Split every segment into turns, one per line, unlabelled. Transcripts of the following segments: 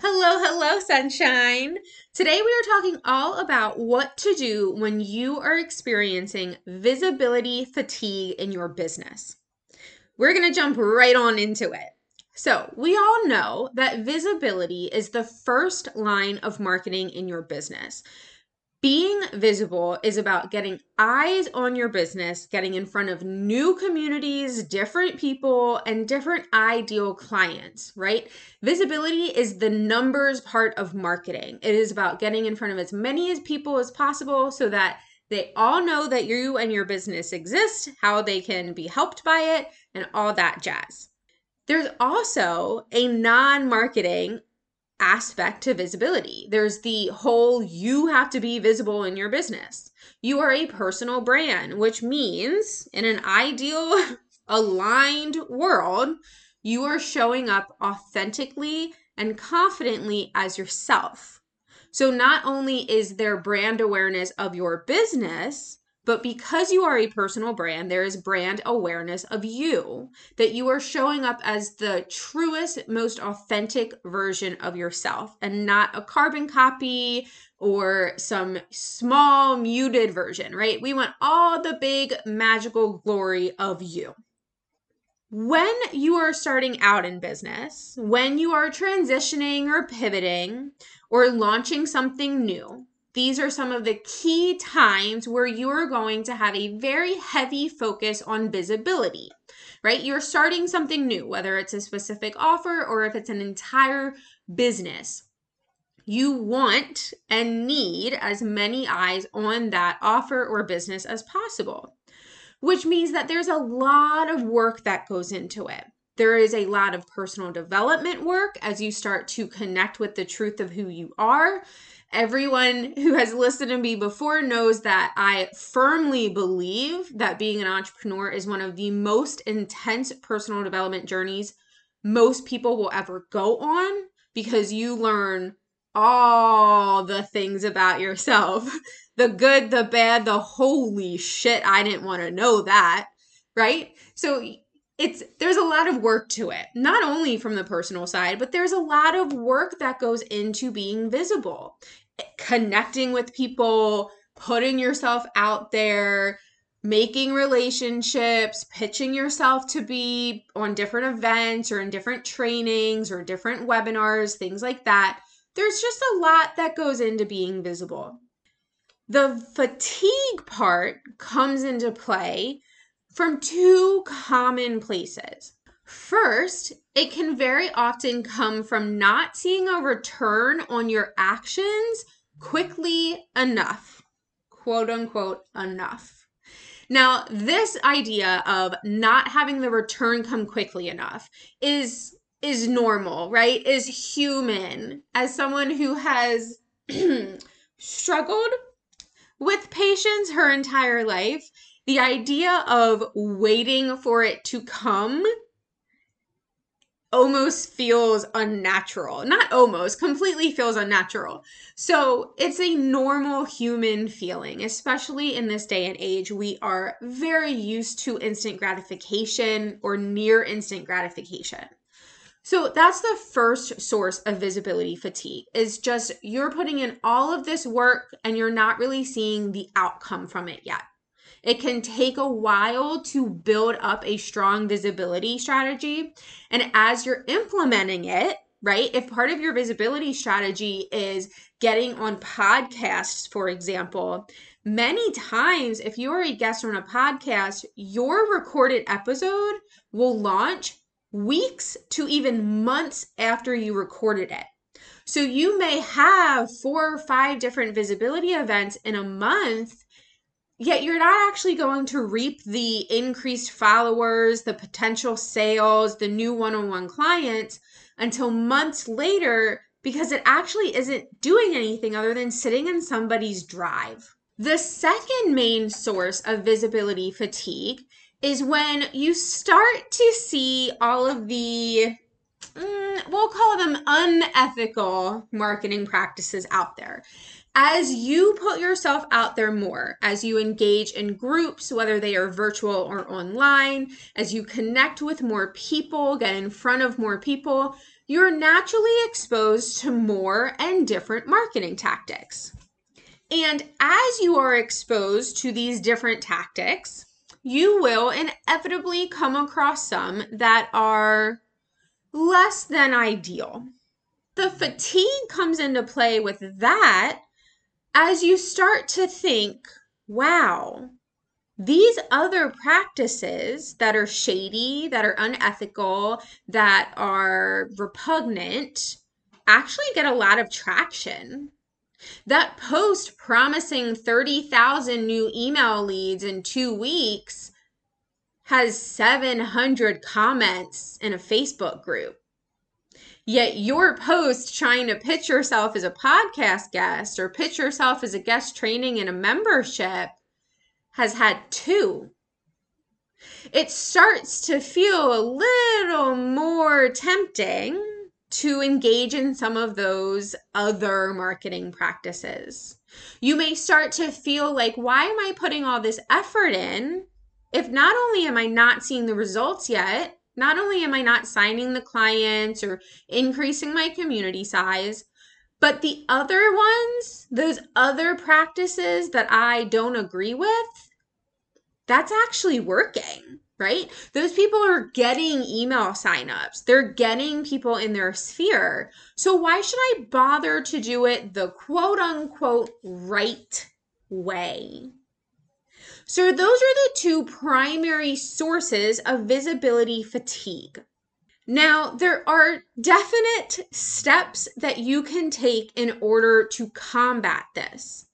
Hello, hello, sunshine. Today we are talking all about what to do when you are experiencing visibility fatigue in your business. We're going to jump right on into it. So, we all know that visibility is the first line of marketing in your business. Being visible is about getting eyes on your business, getting in front of new communities, different people, and different ideal clients, right? Visibility is the numbers part of marketing. It is about getting in front of as many as people as possible so that they all know that you and your business exist, how they can be helped by it, and all that jazz. There's also a non marketing aspect to visibility. There's the whole you have to be visible in your business. You are a personal brand, which means in an ideal aligned world, you are showing up authentically and confidently as yourself. So not only is there brand awareness of your business, but because you are a personal brand, there is brand awareness of you, that you are showing up as the truest, most authentic version of yourself and not a carbon copy or some small muted version, right? We want all the big magical glory of you. When you are starting out in business, when you are transitioning or pivoting or launching something new, these are some of the key times where you are going to have a very heavy focus on visibility, right? You're starting something new, whether it's a specific offer or if it's an entire business. You want and need as many eyes on that offer or business as possible, which means that there's a lot of work that goes into it. There is a lot of personal development work as you start to connect with the truth of who you are Everyone who has listened to me before knows that I firmly believe that being an entrepreneur is one of the most intense personal development journeys most people will ever go on because you learn all the things about yourself the good, the bad, the holy shit, I didn't want to know that, right? So it's there's a lot of work to it not only from the personal side but there's a lot of work that goes into being visible connecting with people putting yourself out there making relationships pitching yourself to be on different events or in different trainings or different webinars things like that. There's just a lot that goes into being visible. The fatigue part comes into play from two common places. First, it can very often come from not seeing a return on your actions quickly enough. Quote unquote, enough. Now, this idea of not having the return come quickly enough is is normal, right? Is human. As someone who has struggled with patience her entire life, the idea of waiting for it to come almost feels unnatural. Not almost, completely feels unnatural. So it's a normal human feeling, especially in this day and age. We are very used to instant gratification or near instant gratification. So that's the first source of visibility fatigue is just you're putting in all of this work and you're not really seeing the outcome from it yet. It can take a while to build up a strong visibility strategy. And as you're implementing it, right? If part of your visibility strategy is getting on podcasts, for example, many times, if you're a guest on a podcast, your recorded episode will launch weeks to even months after you recorded it. So you may have four or five different visibility events in a month, yet you're not actually going to reap the increased followers, the potential sales, the new one on one clients until months later because it actually isn't doing anything other than sitting in somebody's drive. The second main source of visibility fatigue is when you start to see all of the mm, we'll call them unethical marketing practices out there. As you put yourself out there more, as you engage in groups, whether they are virtual or online, as you connect with more people, get in front of more people, you're naturally exposed to more and different marketing tactics. And as you are exposed to these different tactics, you will inevitably come across some that are less than ideal. The fatigue comes into play with that as you start to think, wow, these other practices that are shady, that are unethical, that are repugnant actually get a lot of traction. That post promising 30,000 new email leads in two weeks has 700 comments in a Facebook group. Yet your post trying to pitch yourself as a podcast guest or pitch yourself as a guest training in a membership has had two. It starts to feel a little more tempting to engage in some of those other marketing practices. You may start to feel like, why am I putting all this effort in if not only am I not seeing the results yet, not only am I not signing the clients or increasing my community size, but the other ones, those other practices that I don't agree with, that's actually working, right? Those people are getting email signups, they're getting people in their sphere. So, why should I bother to do it the quote unquote right way? So, those are the two primary sources of visibility fatigue. Now, there are definite steps that you can take in order to combat this.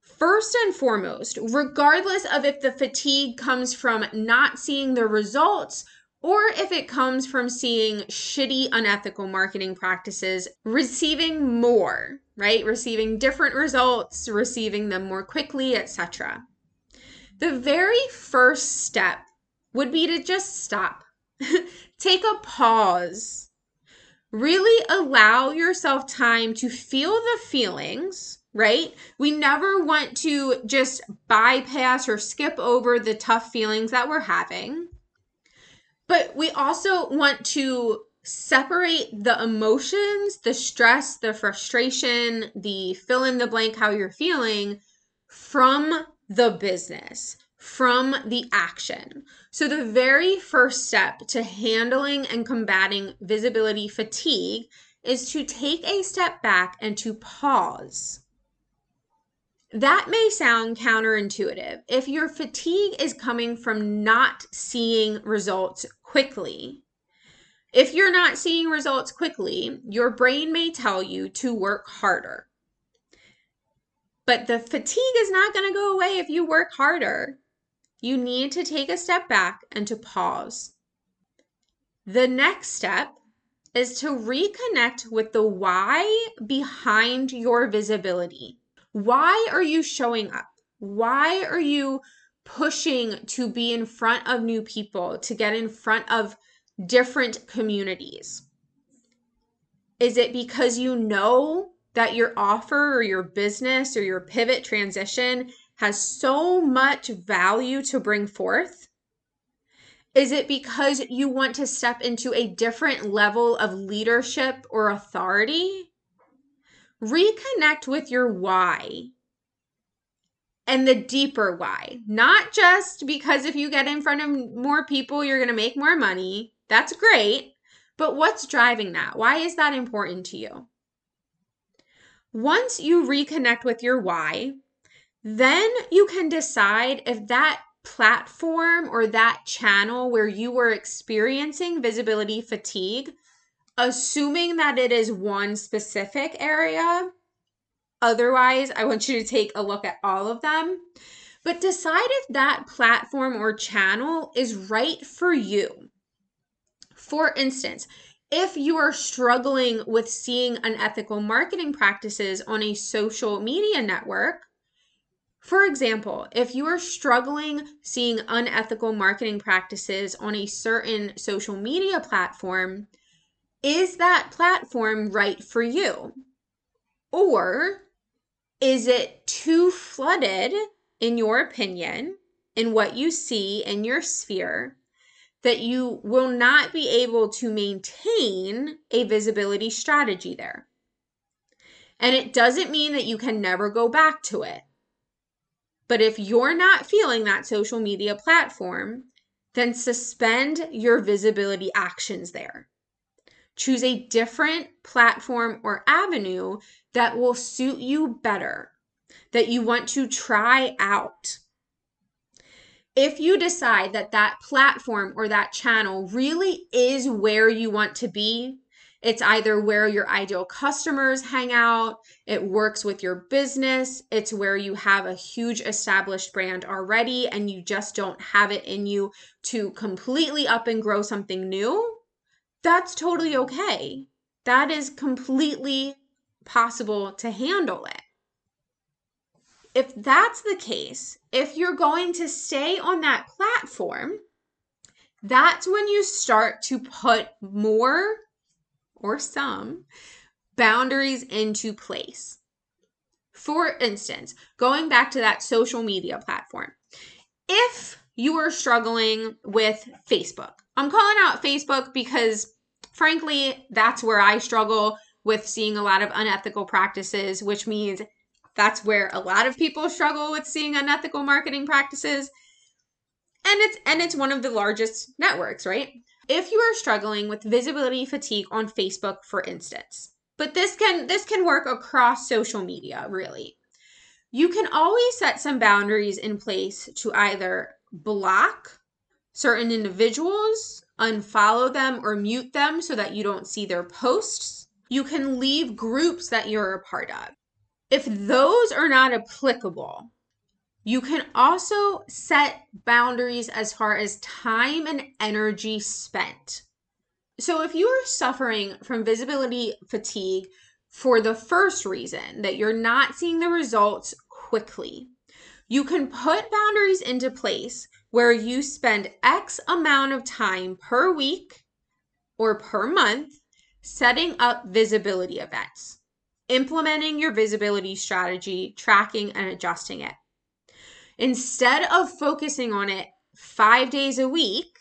First and foremost, regardless of if the fatigue comes from not seeing the results or if it comes from seeing shitty, unethical marketing practices, receiving more, right? Receiving different results, receiving them more quickly, etc. The very first step would be to just stop, take a pause, really allow yourself time to feel the feelings, right? We never want to just bypass or skip over the tough feelings that we're having. But we also want to separate the emotions, the stress, the frustration, the fill in the blank how you're feeling from the business, from the action. So, the very first step to handling and combating visibility fatigue is to take a step back and to pause. That may sound counterintuitive. If your fatigue is coming from not seeing results quickly, if you're not seeing results quickly, your brain may tell you to work harder. But the fatigue is not going to go away if you work harder. You need to take a step back and to pause. The next step is to reconnect with the why behind your visibility. Why are you showing up? Why are you pushing to be in front of new people, to get in front of different communities? Is it because you know that your offer or your business or your pivot transition has so much value to bring forth? Is it because you want to step into a different level of leadership or authority? Reconnect with your why and the deeper why. Not just because if you get in front of more people, you're going to make more money. That's great. But what's driving that? Why is that important to you? Once you reconnect with your why, Then you can decide if that platform or that channel where you were experiencing visibility fatigue, assuming that it is one specific area. Otherwise, I want you to take a look at all of them. But decide if that platform or channel is right for you. For instance, if you are struggling with seeing unethical marketing practices on a social media network, for example, if you are struggling seeing unethical marketing practices on a certain social media platform, is that platform right for you? Or is it too flooded, in your opinion, in what you see in your sphere, that you will not be able to maintain a visibility strategy there? And it doesn't mean that you can never go back to it. But if you're not feeling that social media platform, then suspend your visibility actions there. Choose a different platform or avenue that will suit you better, that you want to try out. If you decide that that platform or that channel really is where you want to be, it's either where your ideal customers hang out, it works with your business, it's where you have a huge established brand already and you just don't have it in you to completely up and grow something new. That's totally okay. That is completely possible to handle it. If that's the case, if you're going to stay on that platform, that's when you start to put more or some boundaries into place. For instance, going back to that social media platform, if you are struggling with Facebook, I'm calling out Facebook because, frankly, that's where I struggle with seeing a lot of unethical practices, which means that's where a lot of people struggle with seeing unethical marketing practices. And it's and it's one of the largest networks, right? If you are struggling with visibility fatigue on Facebook, for instance, but this can this can work across social media, really. You can always set some boundaries in place to either block certain individuals, unfollow them or mute them so that you don't see their posts. You can leave groups that you're a part of. If those are not applicable, you can also set boundaries as far as time and energy spent. So, if you are suffering from visibility fatigue for the first reason that you're not seeing the results quickly, you can put boundaries into place where you spend X amount of time per week or per month setting up visibility events, implementing your visibility strategy, tracking and adjusting it. Instead of focusing on it five days a week,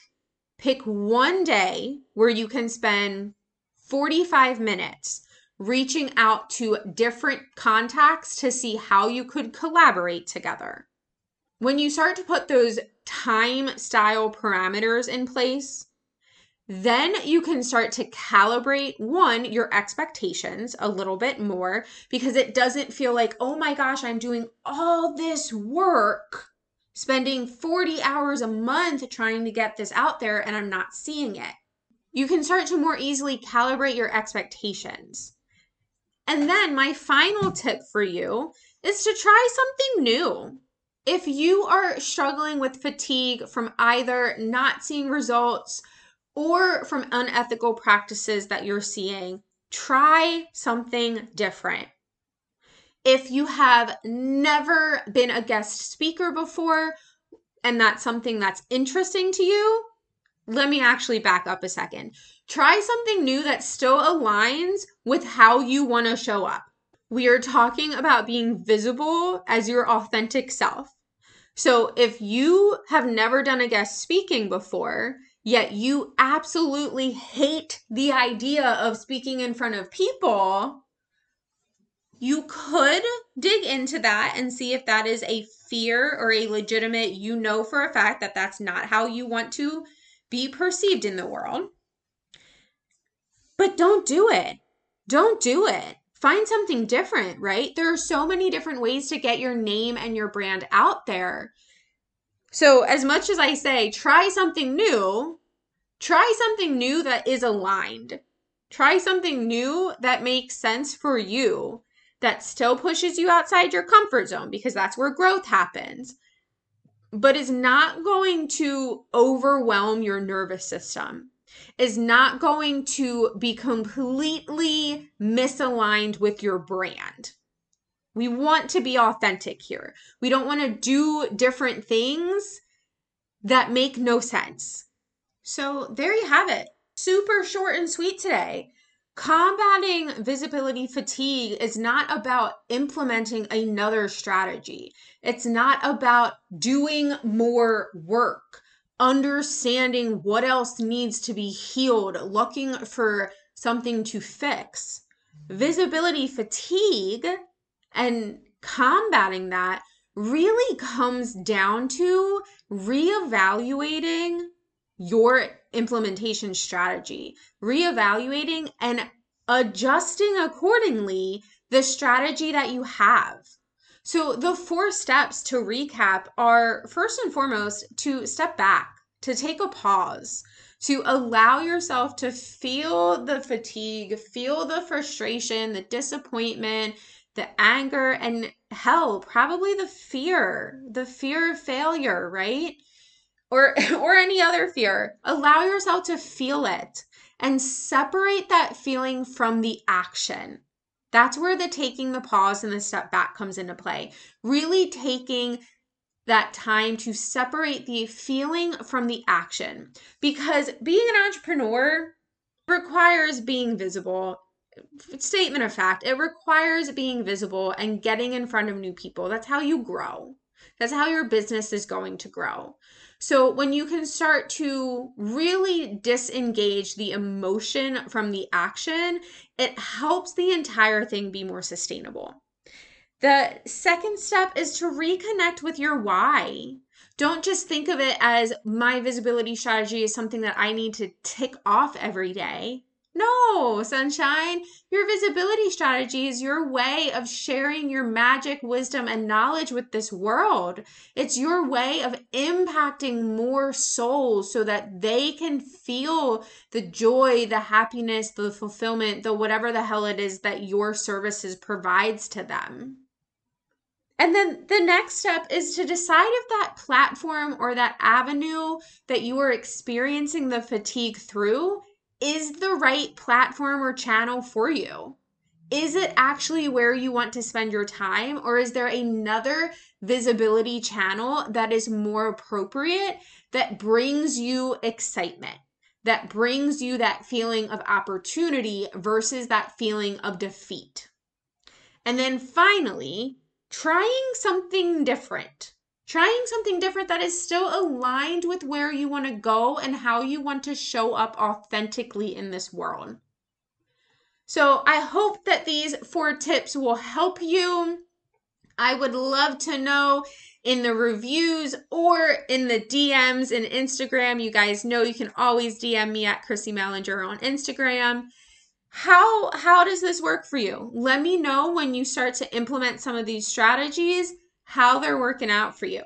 pick one day where you can spend 45 minutes reaching out to different contacts to see how you could collaborate together. When you start to put those time style parameters in place, then you can start to calibrate one, your expectations a little bit more because it doesn't feel like, oh my gosh, I'm doing all this work, spending 40 hours a month trying to get this out there and I'm not seeing it. You can start to more easily calibrate your expectations. And then my final tip for you is to try something new. If you are struggling with fatigue from either not seeing results, or from unethical practices that you're seeing, try something different. If you have never been a guest speaker before and that's something that's interesting to you, let me actually back up a second. Try something new that still aligns with how you want to show up. We are talking about being visible as your authentic self. So if you have never done a guest speaking before, yet you absolutely hate the idea of speaking in front of people, you could dig into that and see if that is a fear or a legitimate, you know for a fact that that's not how you want to be perceived in the world. But don't do it. Don't do it. find something different, right? There are so many different ways to get your name and your brand out there. So, as much as I say, try something new, try something new that is aligned. Try something new that makes sense for you, that still pushes you outside your comfort zone because that's where growth happens, but is not going to overwhelm your nervous system, is not going to be completely misaligned with your brand. We want to be authentic here. We don't want to do different things that make no sense. So, there you have it super short and sweet today. Combating visibility fatigue is not about implementing another strategy. It's not about doing more work, understanding what else needs to be healed, looking for something to fix. Visibility fatigue and combating that really comes down to reevaluating your implementation strategy, reevaluating and adjusting accordingly the strategy that you have. So, the four steps to recap are first and foremost to step back, to take a pause, to allow yourself to feel the fatigue, feel the frustration, the disappointment, the anger, and hell, probably the fear, the fear of failure, right? or or any other fear. Allow yourself to feel it and separate that feeling from the action. That's where the taking the pause and the step back comes into play. Really taking that time to separate the feeling from the action. Because being an entrepreneur requires being visible statement of fact it requires being visible and getting in front of new people that's how you grow that's how your business is going to grow so, when you can start to really disengage the emotion from the action, it helps the entire thing be more sustainable. The second step is to reconnect with your why. Don't just think of it as my visibility strategy is something that I need to tick off every day. No, sunshine. Your visibility strategy is your way of sharing your magic, wisdom, and knowledge with this world. It's your way of impacting more souls so that they can feel the joy, the happiness, the fulfillment, the whatever the hell it is that your services provides to them. And then the next step is to decide if that platform or that avenue that you are experiencing the fatigue through is the right platform or channel for you? Is it actually where you want to spend your time, or is there another visibility channel that is more appropriate that brings you excitement, that brings you that feeling of opportunity versus that feeling of defeat? And then finally, trying something different trying something different that is still aligned with where you want to go and how you want to show up authentically in this world. So, I hope that these four tips will help you. I would love to know in the reviews or in the DMs in Instagram. You guys know you can always DM me at Chrissy Mellinger on Instagram. How how does this work for you? Let me know when you start to implement some of these strategies how they're working out for you.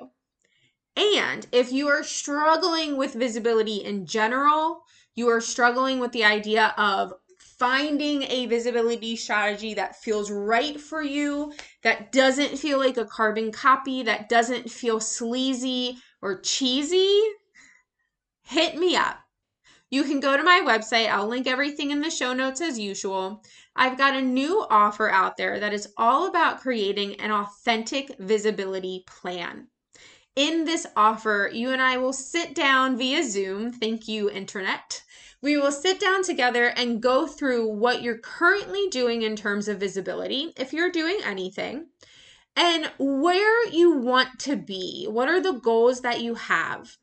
And if you are struggling with visibility in general, you are struggling with the idea of finding a visibility strategy that feels right for you, that doesn't feel like a carbon copy, that doesn't feel sleazy or cheesy, hit me up. You can go to my website. I'll link everything in the show notes as usual. I've got a new offer out there that is all about creating an authentic visibility plan. In this offer, you and I will sit down via Zoom. Thank you, Internet. We will sit down together and go through what you're currently doing in terms of visibility, if you're doing anything, and where you want to be. What are the goals that you have?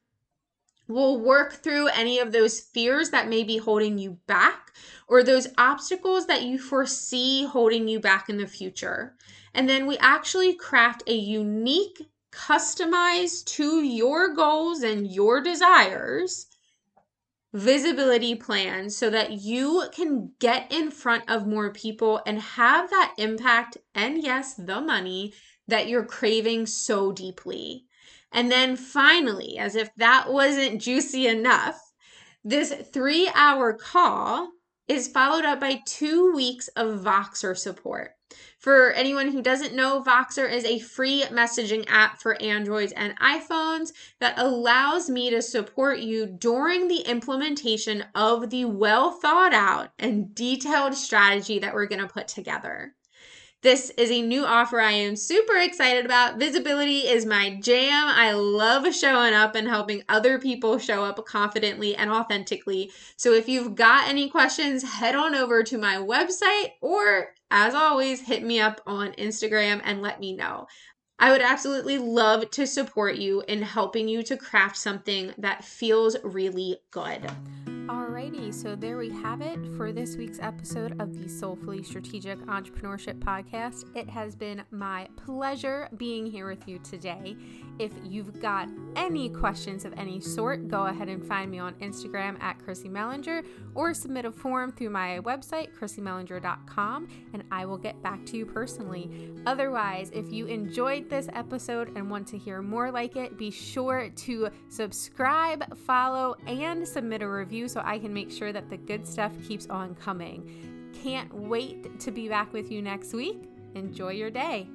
We'll work through any of those fears that may be holding you back or those obstacles that you foresee holding you back in the future. And then we actually craft a unique, customized to your goals and your desires visibility plan so that you can get in front of more people and have that impact and, yes, the money that you're craving so deeply. And then finally, as if that wasn't juicy enough, this three hour call is followed up by two weeks of Voxer support. For anyone who doesn't know, Voxer is a free messaging app for Androids and iPhones that allows me to support you during the implementation of the well thought out and detailed strategy that we're going to put together. This is a new offer I am super excited about. Visibility is my jam. I love showing up and helping other people show up confidently and authentically. So if you've got any questions, head on over to my website or, as always, hit me up on Instagram and let me know. I would absolutely love to support you in helping you to craft something that feels really good.
Alrighty, so there we have it for this week's episode of the Soulfully Strategic Entrepreneurship Podcast. It has been my pleasure being here with you today. If you've got any questions of any sort, go ahead and find me on Instagram at Chrissy Mellinger or submit a form through my website, chrissymellinger.com, and I will get back to you personally. Otherwise, if you enjoyed this episode and want to hear more like it, be sure to subscribe, follow, and submit a review so I can make sure that the good stuff keeps on coming. Can't wait to be back with you next week. Enjoy your day.